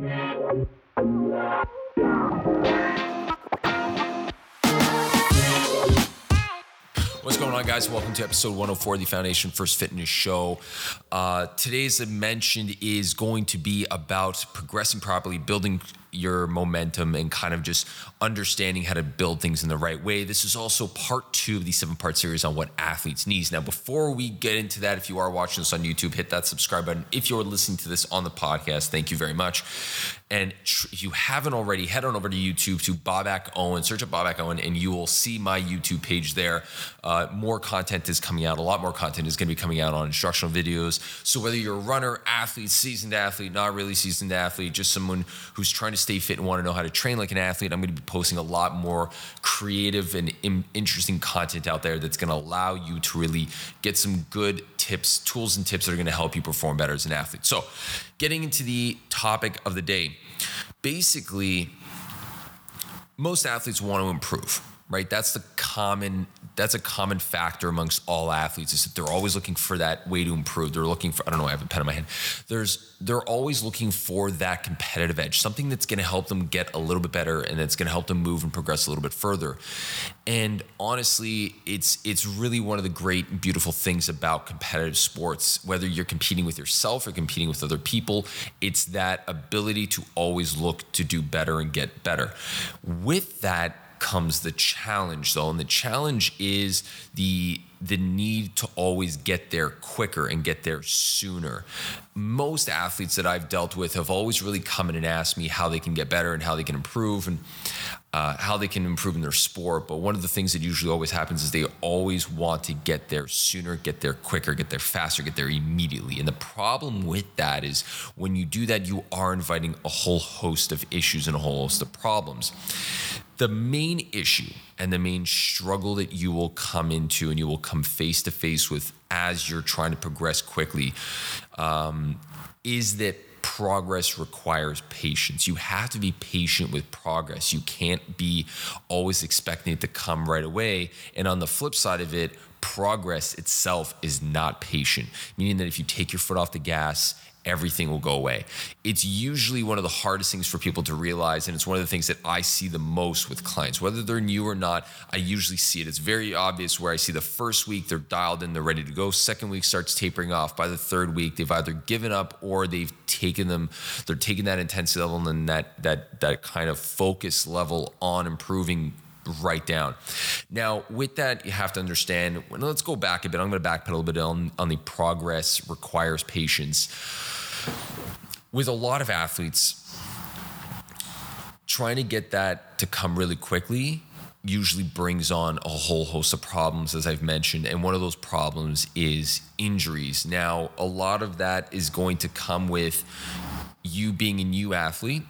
What's going on, guys? Welcome to episode 104 of the Foundation First Fitness Show. Uh, today's, mentioned, is going to be about progressing properly, building your momentum, and kind of just understanding how to build things in the right way. This is also part two of the seven part series on what athletes need. Now, before we get into that, if you are watching this on YouTube, hit that subscribe button. If you're listening to this on the podcast, thank you very much. And tr- if you haven't already, head on over to YouTube to Bobak Owen, search up Bobak Owen, and you will see my YouTube page there. Uh, more content is coming out. A lot more content is going to be coming out on instructional videos. So whether you're a runner, athlete, seasoned athlete, not really seasoned athlete, just someone who's trying to stay fit and want to know how to train like an athlete, I'm going to be posting a lot more creative and interesting content out there that's going to allow you to really get some good tips, tools, and tips that are going to help you perform better as an athlete. So, getting into the topic of the day, basically, most athletes want to improve right that's the common that's a common factor amongst all athletes is that they're always looking for that way to improve. They're looking for i don't know i have a pen in my hand. There's they're always looking for that competitive edge something that's going to help them get a little bit better and that's going to help them move and progress a little bit further. And honestly it's it's really one of the great beautiful things about competitive sports whether you're competing with yourself or competing with other people it's that ability to always look to do better and get better. With that comes the challenge though and the challenge is the the need to always get there quicker and get there sooner. Most athletes that i've dealt with have always really come in and asked me how they can get better and how they can improve and uh, how they can improve in their sport but one of the things that usually always happens is they always want to get there sooner get there quicker get there faster get there immediately and the problem with that is when you do that you are inviting a whole host of issues and a whole host of problems the main issue and the main struggle that you will come into and you will come face to face with as you're trying to progress quickly um, is that progress requires patience. You have to be patient with progress. You can't be always expecting it to come right away. And on the flip side of it, progress itself is not patient, meaning that if you take your foot off the gas everything will go away. It's usually one of the hardest things for people to realize, and it's one of the things that I see the most with clients. Whether they're new or not, I usually see it. It's very obvious where I see the first week they're dialed in, they're ready to go. Second week starts tapering off. By the third week, they've either given up or they've taken them, they're taking that intensity level and that that that kind of focus level on improving right down. Now, with that, you have to understand. Let's go back a bit. I'm going to backpedal a little bit on, on the progress requires patience. With a lot of athletes, trying to get that to come really quickly usually brings on a whole host of problems, as I've mentioned. And one of those problems is injuries. Now, a lot of that is going to come with you being a new athlete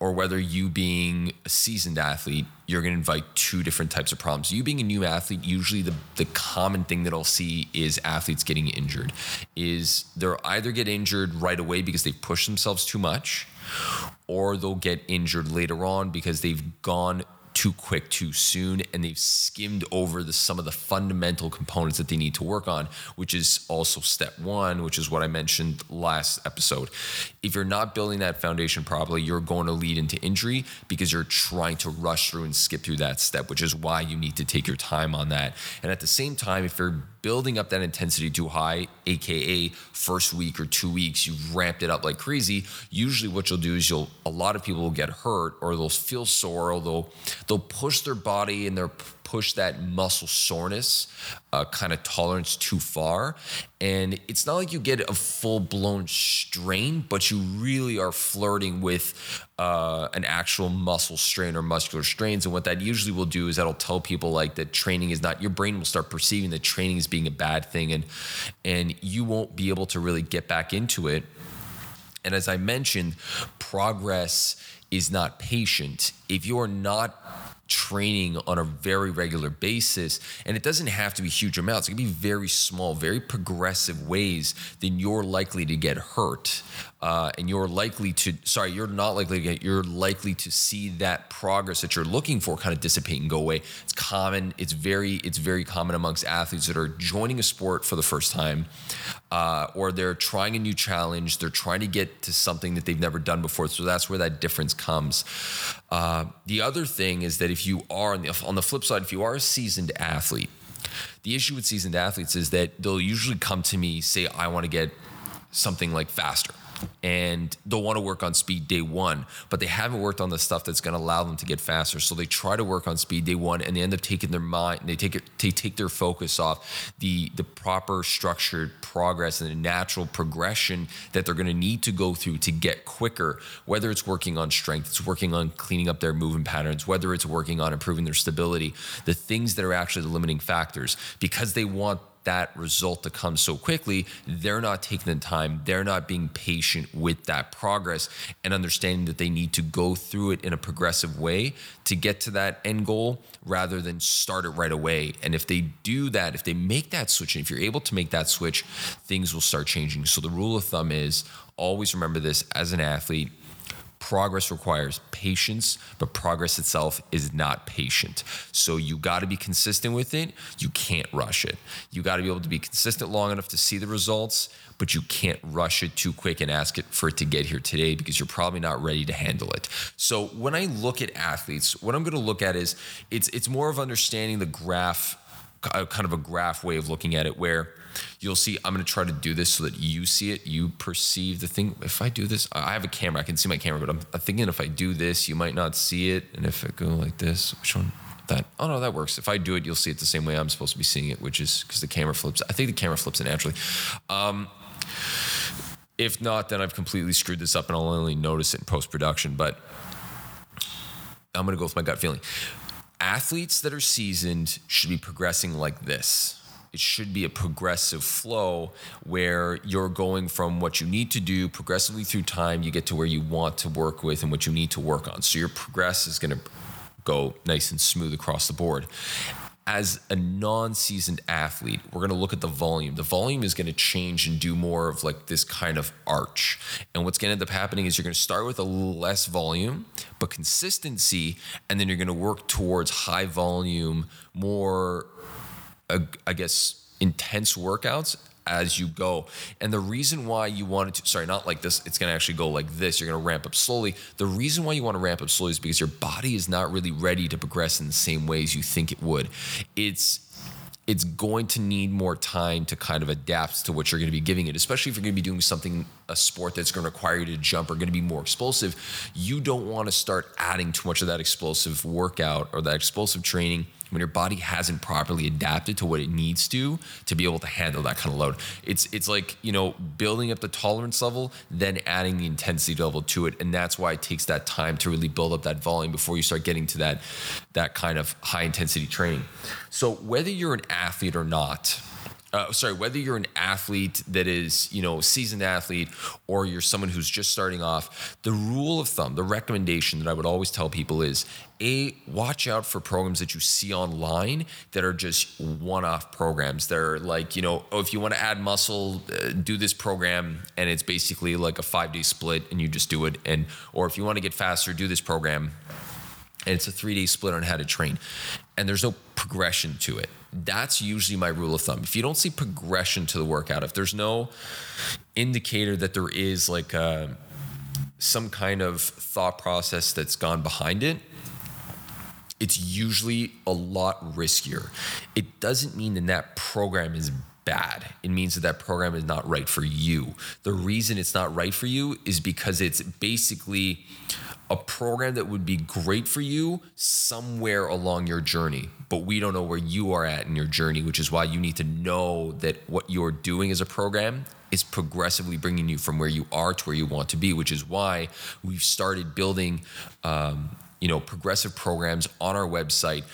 or whether you being a seasoned athlete, you're going to invite two different types of problems. You being a new athlete, usually the, the common thing that I'll see is athletes getting injured. Is they'll either get injured right away because they push themselves too much, or they'll get injured later on because they've gone too quick too soon and they've skimmed over the some of the fundamental components that they need to work on which is also step 1 which is what I mentioned last episode. If you're not building that foundation properly you're going to lead into injury because you're trying to rush through and skip through that step which is why you need to take your time on that. And at the same time if you're building up that intensity too high, aka first week or two weeks, you've ramped it up like crazy. Usually, what you'll do is you'll a lot of people will get hurt or they'll feel sore, or they'll they'll push their body and they'll push that muscle soreness uh, kind of tolerance too far. And it's not like you get a full blown strain, but you really are flirting with uh, an actual muscle strain or muscular strains. And what that usually will do is that'll tell people like that training is not, your brain will start perceiving that training is being a bad thing and, and you won't be able to really get back into it. And as I mentioned, progress is not patient, if you're not training on a very regular basis, and it doesn't have to be huge amounts, it can be very small, very progressive ways, then you're likely to get hurt. Uh, and you're likely to, sorry, you're not likely to get, you're likely to see that progress that you're looking for kind of dissipate and go away. It's common, it's very, it's very common amongst athletes that are joining a sport for the first time, uh, or they're trying a new challenge, they're trying to get to something that they've never done before. So that's where that difference comes. Uh, Uh, the other thing is that if you are on the, on the flip side, if you are a seasoned athlete, the issue with seasoned athletes is that they'll usually come to me say, I want to get something like faster and they'll want to work on speed day one, but they haven't worked on the stuff that's going to allow them to get faster. So they try to work on speed day one, and they end up taking their mind, they take it, they take their focus off the the proper structured progress and the natural progression that they're going to need to go through to get quicker. Whether it's working on strength, it's working on cleaning up their movement patterns, whether it's working on improving their stability, the things that are actually the limiting factors, because they want that result to come so quickly, they're not taking the time, they're not being patient with that progress and understanding that they need to go through it in a progressive way to get to that end goal rather than start it right away. And if they do that, if they make that switch, and if you're able to make that switch, things will start changing. So the rule of thumb is always remember this as an athlete progress requires patience, but progress itself is not patient. So you got to be consistent with it. You can't rush it. You got to be able to be consistent long enough to see the results, but you can't rush it too quick and ask it for it to get here today because you're probably not ready to handle it. So when I look at athletes, what I'm going to look at is it's it's more of understanding the graph uh, kind of a graph way of looking at it where you'll see i'm going to try to do this so that you see it you perceive the thing. If i do this i have a camera i can see my camera but i'm thinking if i do this you might not see it. And if i go like this which one? That oh no that works. If i do it you'll see it the same way i'm supposed to be seeing it which is because the camera flips i think the camera flips it naturally. Um, if not then i've completely screwed this up and i'll only notice it in post-production but i'm going to go with my gut feeling. Athletes that are seasoned should be progressing like this. It should be a progressive flow where you're going from what you need to do progressively through time, you get to where you want to work with and what you need to work on. So your progress is going to go nice and smooth across the board as a non-seasoned athlete, we're going to look at the volume. The volume is going to change and do more of like this kind of arch. And what's going to end up happening is you're going to start with a less volume, but consistency, and then you're going to work towards high volume, more, I guess, intense workouts as you go. And the reason why you wanted to, sorry, not like this, it's gonna actually go like this, you're gonna ramp up slowly. The reason why you wanna ramp up slowly is because your body is not really ready to progress in the same ways you think it would. It's it's going to need more time to kind of adapt to what you're going to be giving it, especially if you're going to be doing something, a sport that's going to require you to jump or going to be more explosive. You don't want to start adding too much of that explosive workout or that explosive training when your body hasn't properly adapted to what it needs to to be able to handle that kind of load. It's it's like, you know, building up the tolerance level, then adding the intensity level to it. And that's why it takes that time to really build up that volume before you start getting to that that kind of high intensity training. So whether you're an athlete or not, uh, sorry, whether you're an athlete that is, you know, seasoned athlete or you're someone who's just starting off, the rule of thumb, the recommendation that I would always tell people is a watch out for programs that you see online that are just one-off programs. They're like, you know, oh, if you want to add muscle, uh, do this program, and it's basically like a five-day split, and you just do it. And or if you want to get faster, do this program, and it's a three-day split on how to train, and there's no progression to it that's usually my rule of thumb. If you don't see progression to the workout, if there's no indicator that there is like a, uh, some kind of thought process that's gone behind it, it's usually a lot riskier. It doesn't mean that that program is bad. It means that that program is not right for you. The reason it's not right for you is because it's basically a program that would be great for you somewhere along your journey, but we don't know where you are at in your journey, which is why you need to know that what you're doing as a program is progressively bringing you from where you are to where you want to be, which is why we've started building. Um, you know progressive programs on our website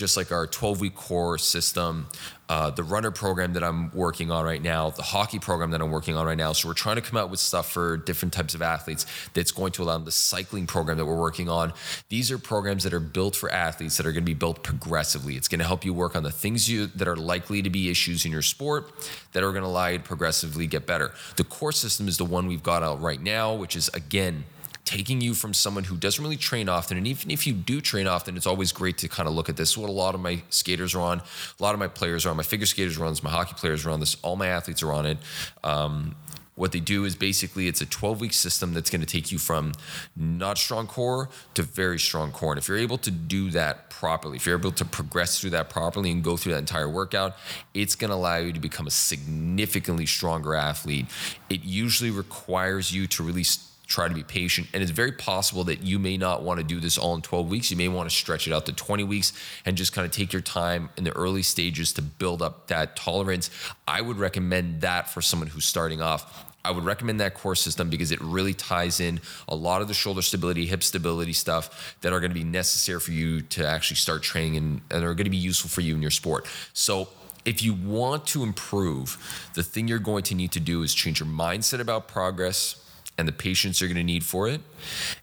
just like our 12 week core system, uh, the runner program that I'm working on right now, the hockey program that I'm working on right now. So we're trying to come out with stuff for different types of athletes that's going to allow them. The cycling program that we're working on. These are programs that are built for athletes that are going to be built progressively. It's going to help you work on the things you that are likely to be issues in your sport that are going to allow you to progressively get better. The core system is the one we've got out right now, which is again taking you from someone who doesn't really train often. And even if you do train often, it's always great to kind of look at this. What a lot of my skaters are on, a lot of my players are on, my figure skaters are on this, my hockey players are on this, all my athletes are on it. Um, what they do is basically it's a 12 week system that's going to take you from not strong core to very strong core. And if you're able to do that properly, if you're able to progress through that properly and go through that entire workout, it's going to allow you to become a significantly stronger athlete. It usually requires you to release try to be patient. And it's very possible that you may not want to do this all in 12 weeks. You may want to stretch it out to 20 weeks and just kind of take your time in the early stages to build up that tolerance. I would recommend that for someone who's starting off. I would recommend that core system because it really ties in a lot of the shoulder stability, hip stability stuff that are going to be necessary for you to actually start training and, and are going to be useful for you in your sport. So if you want to improve, the thing you're going to need to do is change your mindset about progress and the patience you're going to need for it.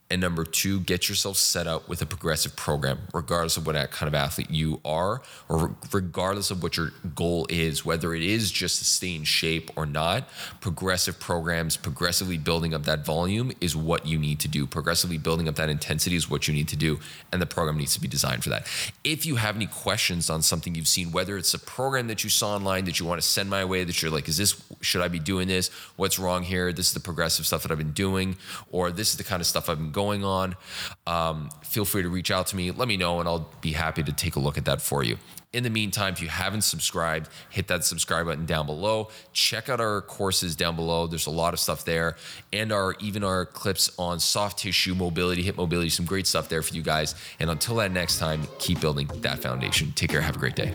And number two, get yourself set up with a progressive program, regardless of what kind of athlete you are, or regardless of what your goal is, whether it is just to stay in shape or not. Progressive programs, progressively building up that volume is what you need to do. Progressively building up that intensity is what you need to do. And the program needs to be designed for that. If you have any questions on something you've seen, whether it's a program that you saw online that you want to send my way, that you're like, is this, should I be doing this? What's wrong here? This is the progressive stuff that I've been doing, or this is the kind of stuff I've been going on, um, feel free to reach out to me. Let me know, and I'll be happy to take a look at that for you. In the meantime, if you haven't subscribed, hit that subscribe button down below. Check out our courses down below. There's a lot of stuff there, and our even our clips on soft tissue mobility, hip mobility, some great stuff there for you guys. And until that next time, keep building that foundation. Take care. Have a great day.